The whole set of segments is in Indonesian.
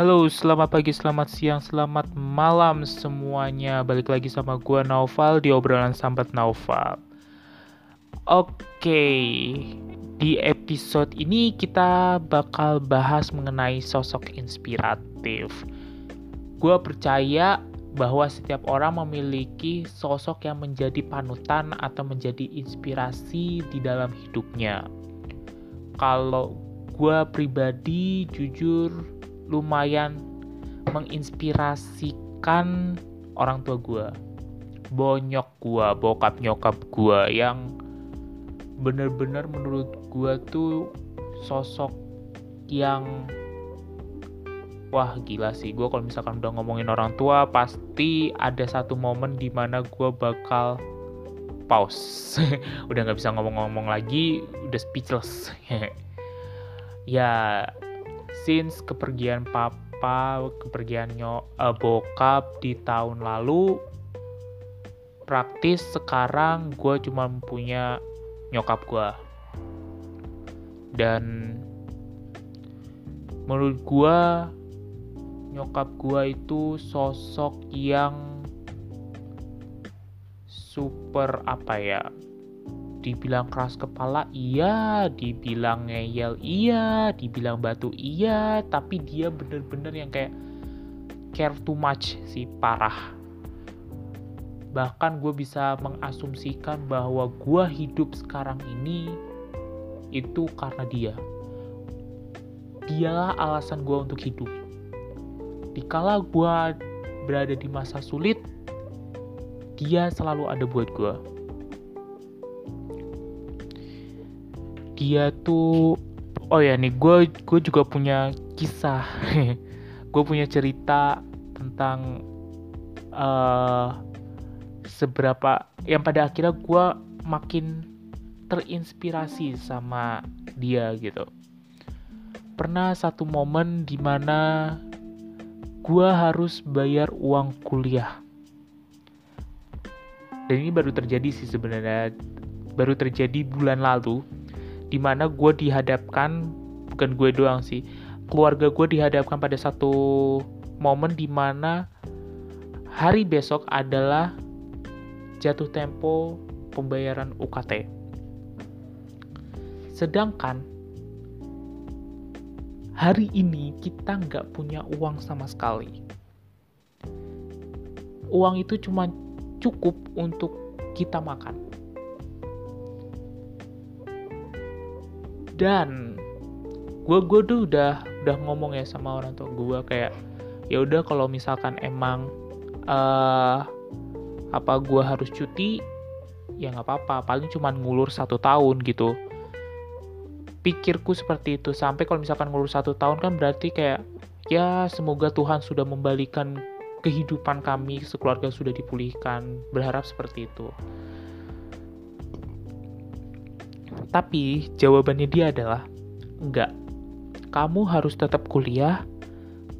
Halo, selamat pagi, selamat siang, selamat malam semuanya. Balik lagi sama gue Naufal di obrolan sambat Naufal. Oke, di episode ini kita bakal bahas mengenai sosok inspiratif. Gue percaya bahwa setiap orang memiliki sosok yang menjadi panutan atau menjadi inspirasi di dalam hidupnya. Kalau gue pribadi jujur lumayan menginspirasikan orang tua gue bonyok gue bokap nyokap gue yang bener-bener menurut gue tuh sosok yang wah gila sih. Gue kalau misalkan udah ngomongin orang tua pasti ada satu momen di mana gue bakal pause. Udah nggak bisa ngomong-ngomong lagi udah speechless. Ya since kepergian papa, kepergian nyok, uh, bokap di tahun lalu, praktis sekarang gue cuma punya nyokap gue. Dan menurut gue nyokap gue itu sosok yang super apa ya dibilang keras kepala iya, dibilang ngeyel iya, dibilang batu iya, tapi dia bener-bener yang kayak care too much sih parah. Bahkan gue bisa mengasumsikan bahwa gue hidup sekarang ini itu karena dia. Dialah alasan gue untuk hidup. Dikala gue berada di masa sulit, dia selalu ada buat gue dia tuh oh ya nih gue gue juga punya kisah. Gue punya cerita tentang uh, seberapa yang pada akhirnya gue makin terinspirasi sama dia gitu. Pernah satu momen di mana gue harus bayar uang kuliah. Dan ini baru terjadi sih sebenarnya baru terjadi bulan lalu di mana gue dihadapkan bukan gue doang sih keluarga gue dihadapkan pada satu momen di mana hari besok adalah jatuh tempo pembayaran UKT sedangkan hari ini kita nggak punya uang sama sekali. Uang itu cuma cukup untuk kita makan dan gue gue tuh udah udah ngomong ya sama orang tua gue kayak ya udah kalau misalkan emang uh, apa gue harus cuti ya nggak apa-apa. Paling cuma ngulur satu tahun gitu. Pikirku seperti itu. Sampai kalau misalkan ngulur satu tahun kan berarti kayak ya semoga Tuhan sudah membalikan kehidupan kami sekeluarga sudah dipulihkan. Berharap seperti itu tapi jawabannya dia adalah enggak. Kamu harus tetap kuliah,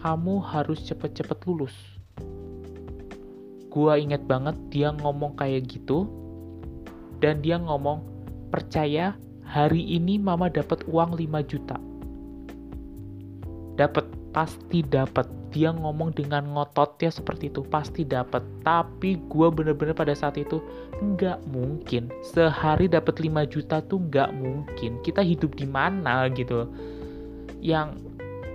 kamu harus cepet-cepet lulus. Gua inget banget dia ngomong kayak gitu, dan dia ngomong, percaya hari ini mama dapat uang 5 juta. Dapat, pasti dapat dia ngomong dengan ngototnya seperti itu pasti dapat tapi gue bener-bener pada saat itu nggak mungkin. Sehari dapat 5 juta tuh nggak mungkin. Kita hidup di mana gitu? Yang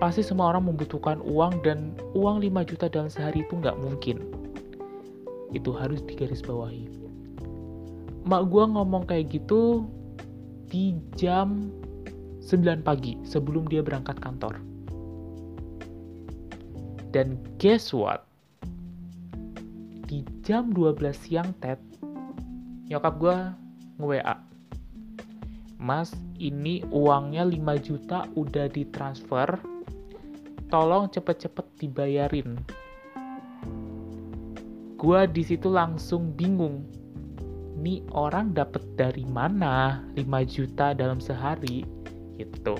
pasti semua orang membutuhkan uang dan uang 5 juta dalam sehari itu nggak mungkin. Itu harus digarisbawahi. Mak gue ngomong kayak gitu di jam 9 pagi sebelum dia berangkat kantor dan guess what? Di jam 12 siang Ted, nyokap gue nge-WA. Mas, ini uangnya 5 juta udah ditransfer. Tolong cepet-cepet dibayarin. Gue di situ langsung bingung. Nih orang dapet dari mana 5 juta dalam sehari? Gitu.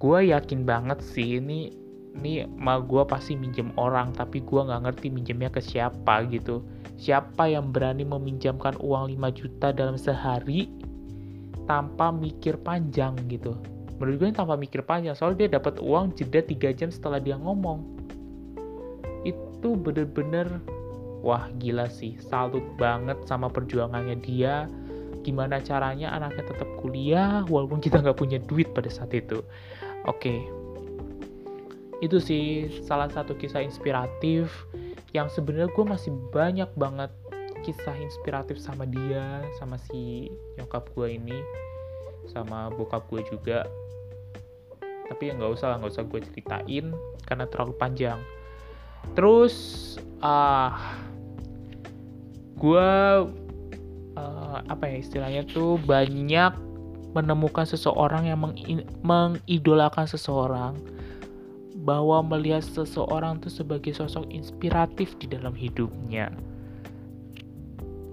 Gue yakin banget sih ini ini ma gue pasti minjem orang tapi gue nggak ngerti minjemnya ke siapa gitu. Siapa yang berani meminjamkan uang 5 juta dalam sehari tanpa mikir panjang gitu? Menurut gue tanpa mikir panjang soalnya dia dapat uang jeda 3 jam setelah dia ngomong. Itu bener-bener wah gila sih salut banget sama perjuangannya dia. Gimana caranya anaknya tetap kuliah walaupun kita nggak punya duit pada saat itu. Oke okay. Itu sih salah satu kisah inspiratif yang sebenarnya gue masih banyak banget kisah inspiratif sama dia sama si nyokap gue ini sama bokap gue juga. Tapi ya nggak usah nggak usah gue ceritain karena terlalu panjang. Terus uh, gue uh, apa ya istilahnya tuh banyak menemukan seseorang yang mengidolakan seseorang bahwa melihat seseorang itu sebagai sosok inspiratif di dalam hidupnya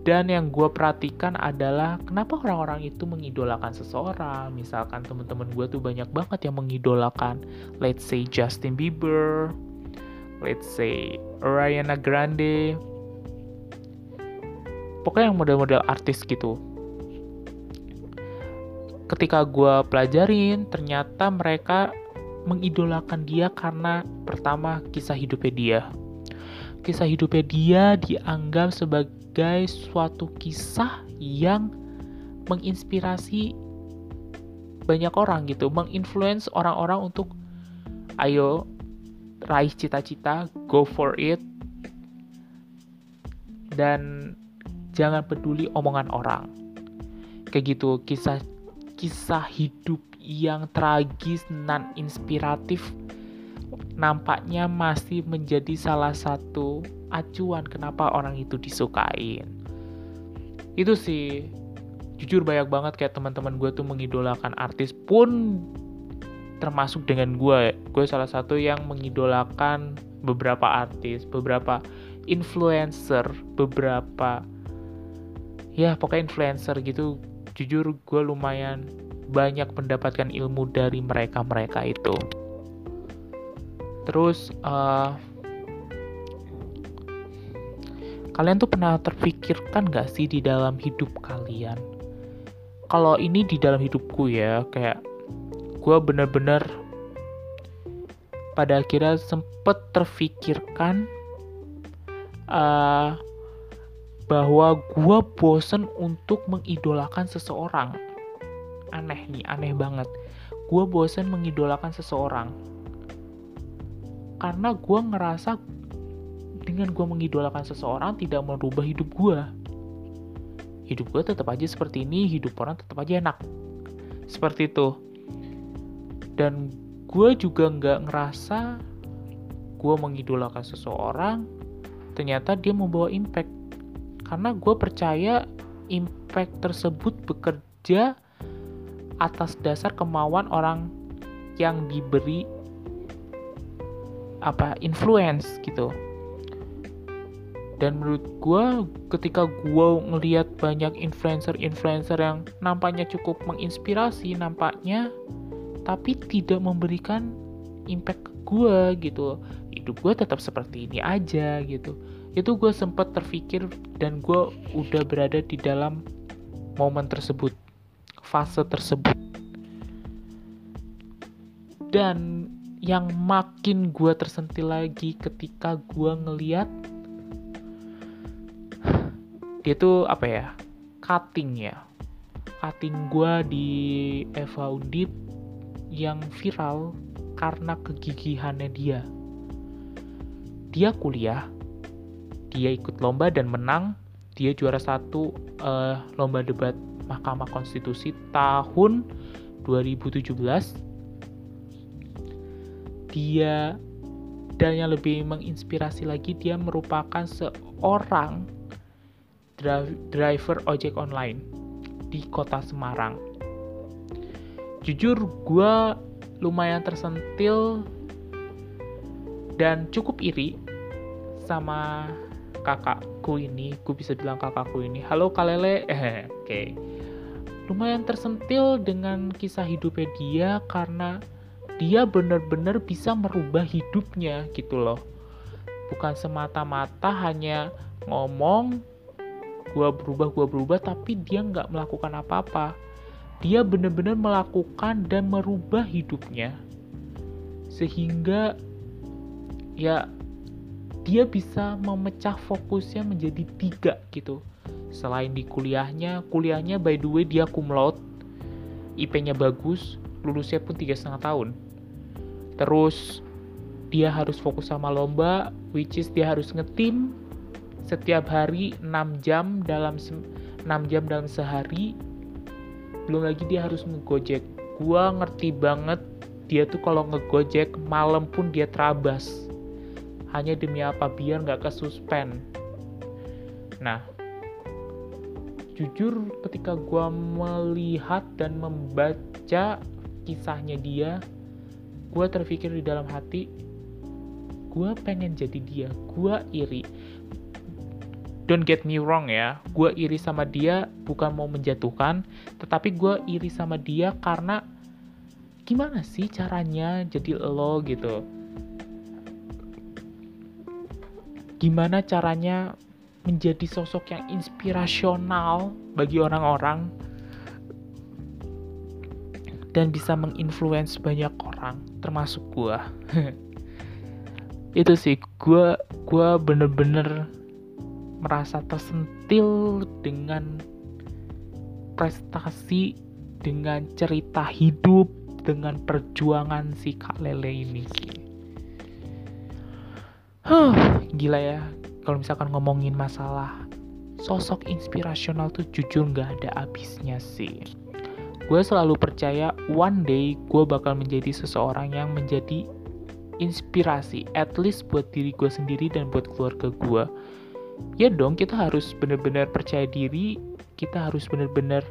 dan yang gue perhatikan adalah kenapa orang-orang itu mengidolakan seseorang. Misalkan teman-teman gue tuh banyak banget yang mengidolakan, let's say Justin Bieber, let's say Ariana Grande. Pokoknya yang model-model artis gitu. Ketika gue pelajarin, ternyata mereka mengidolakan dia karena pertama kisah hidupnya dia. Kisah hidupnya dia dianggap sebagai suatu kisah yang menginspirasi banyak orang gitu, menginfluence orang-orang untuk ayo raih cita-cita, go for it, dan jangan peduli omongan orang. Kayak gitu, kisah kisah hidup yang tragis dan inspiratif nampaknya masih menjadi salah satu acuan kenapa orang itu disukain. Itu sih jujur banyak banget kayak teman-teman gue tuh mengidolakan artis pun termasuk dengan gue gue salah satu yang mengidolakan beberapa artis beberapa influencer beberapa ya pokoknya influencer gitu. Jujur gue lumayan banyak mendapatkan ilmu dari mereka-mereka itu terus uh, Kalian tuh pernah terpikirkan gak sih di dalam hidup kalian? Kalau ini di dalam hidupku ya, kayak gue bener-bener pada akhirnya sempet terfikirkan uh, bahwa gue bosen untuk mengidolakan seseorang. Aneh nih, aneh banget. Gue bosen mengidolakan seseorang. Karena gue ngerasa dengan gue mengidolakan seseorang tidak merubah hidup gue. Hidup gue tetap aja seperti ini, hidup orang tetap aja enak. Seperti itu. Dan gue juga nggak ngerasa gue mengidolakan seseorang, ternyata dia membawa impact. Karena gue percaya impact tersebut bekerja atas dasar kemauan orang yang diberi apa influence gitu. Dan menurut gue ketika gue ngelihat banyak influencer-influencer yang nampaknya cukup menginspirasi nampaknya tapi tidak memberikan impact ke gue gitu. Hidup gue tetap seperti ini aja gitu. Itu gue sempat terpikir dan gue udah berada di dalam momen tersebut fase tersebut dan yang makin gue tersentil lagi ketika gue ngeliat dia tuh apa ya cutting ya. Cutting gue di Eva Undip yang viral karena kegigihannya dia. Dia kuliah dia ikut lomba dan menang. Dia juara satu uh, lomba debat Mahkamah Konstitusi tahun 2017 dia dan yang lebih menginspirasi lagi dia merupakan seorang driver ojek online di kota Semarang. Jujur, gue lumayan tersentil dan cukup iri sama kakakku ini. Gue bisa bilang kakakku ini. Halo Kalele. Eh, Oke. Okay. Lumayan tersentil dengan kisah hidupnya dia karena dia benar-benar bisa merubah hidupnya gitu loh. Bukan semata-mata hanya ngomong gue berubah gue berubah tapi dia nggak melakukan apa-apa. Dia benar-benar melakukan dan merubah hidupnya. Sehingga ya dia bisa memecah fokusnya menjadi tiga gitu. Selain di kuliahnya kuliahnya by the way dia cum laude IP-nya bagus lulusnya pun tiga setengah tahun terus dia harus fokus sama lomba which is dia harus ngetim setiap hari 6 jam dalam 6 jam dalam sehari. Belum lagi dia harus ngegojek. Gua ngerti banget dia tuh kalau ngegojek malam pun dia terabas. Hanya demi apa? Biar nggak kesuspend. Nah jujur ketika gua melihat dan membaca kisahnya dia gua terpikir di dalam hati gua pengen jadi dia gua iri don't get me wrong ya, gue iri sama dia bukan mau menjatuhkan, tetapi gue iri sama dia karena gimana sih caranya jadi lo gitu. Gimana caranya menjadi sosok yang inspirasional bagi orang-orang dan bisa menginfluence banyak orang, termasuk gue. Itu sih, gue gue bener-bener merasa tersentil dengan prestasi, dengan cerita hidup, dengan perjuangan si Kak Lele ini. Huh, gila ya. Kalau misalkan ngomongin masalah sosok inspirasional tuh jujur nggak ada habisnya sih. Gue selalu percaya one day gue bakal menjadi seseorang yang menjadi inspirasi, at least buat diri gue sendiri dan buat keluarga gue. Ya dong kita harus benar-benar percaya diri kita harus benar-benar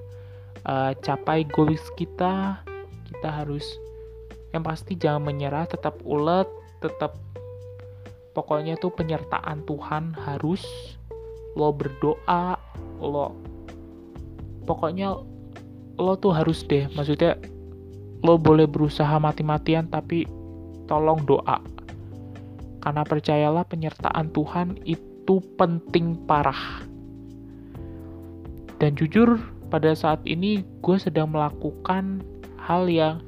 uh, capai goals kita kita harus yang pasti jangan menyerah tetap ulet tetap pokoknya tuh penyertaan Tuhan harus lo berdoa lo pokoknya lo tuh harus deh maksudnya lo boleh berusaha mati-matian tapi tolong doa karena percayalah penyertaan Tuhan itu penting parah. Dan jujur, pada saat ini gue sedang melakukan hal yang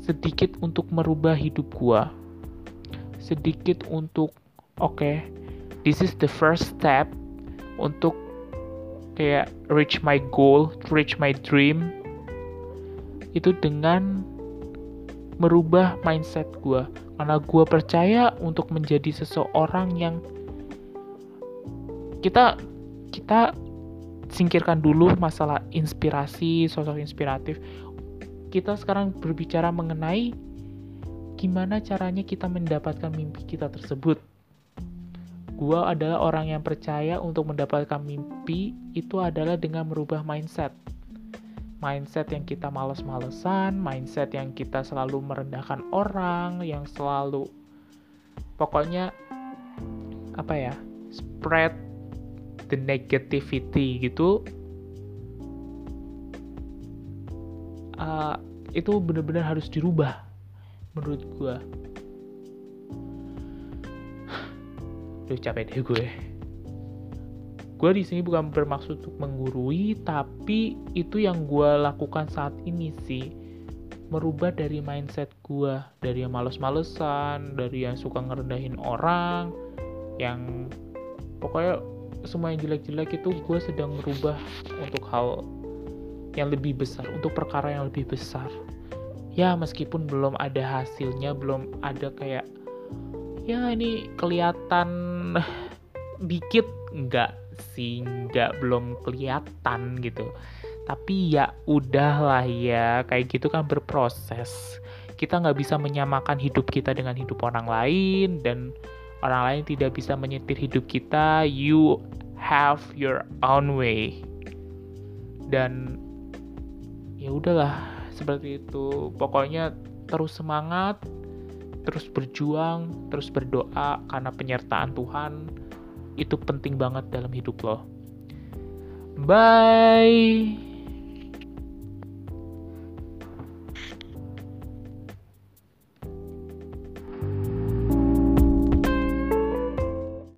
sedikit untuk merubah hidup gue. Sedikit untuk, oke, okay, this is the first step untuk kayak reach my goal, reach my dream. Itu dengan merubah mindset gue. Karena gue percaya untuk menjadi seseorang yang kita kita singkirkan dulu masalah inspirasi, sosok inspiratif. Kita sekarang berbicara mengenai gimana caranya kita mendapatkan mimpi kita tersebut. Gua adalah orang yang percaya untuk mendapatkan mimpi itu adalah dengan merubah mindset. Mindset yang kita males-malesan, mindset yang kita selalu merendahkan orang, yang selalu pokoknya apa ya? spread the negativity gitu uh, itu benar-benar harus dirubah menurut gue Duh capek deh gue. Gue di sini bukan bermaksud untuk menggurui tapi itu yang gue lakukan saat ini sih. Merubah dari mindset gue dari yang males-malesan dari yang suka ngerendahin orang yang pokoknya semua yang jelek-jelek itu gue sedang merubah untuk hal yang lebih besar untuk perkara yang lebih besar. Ya meskipun belum ada hasilnya belum ada kayak ya ini kelihatan dikit. Enggak sih enggak belum kelihatan gitu. Tapi ya udahlah ya kayak gitu kan berproses. Kita nggak bisa menyamakan hidup kita dengan hidup orang lain dan orang lain tidak bisa menyetir hidup kita. You have your own way. Dan ya udahlah seperti itu. Pokoknya terus semangat terus berjuang terus berdoa karena penyertaan Tuhan itu penting banget dalam hidup lo. Bye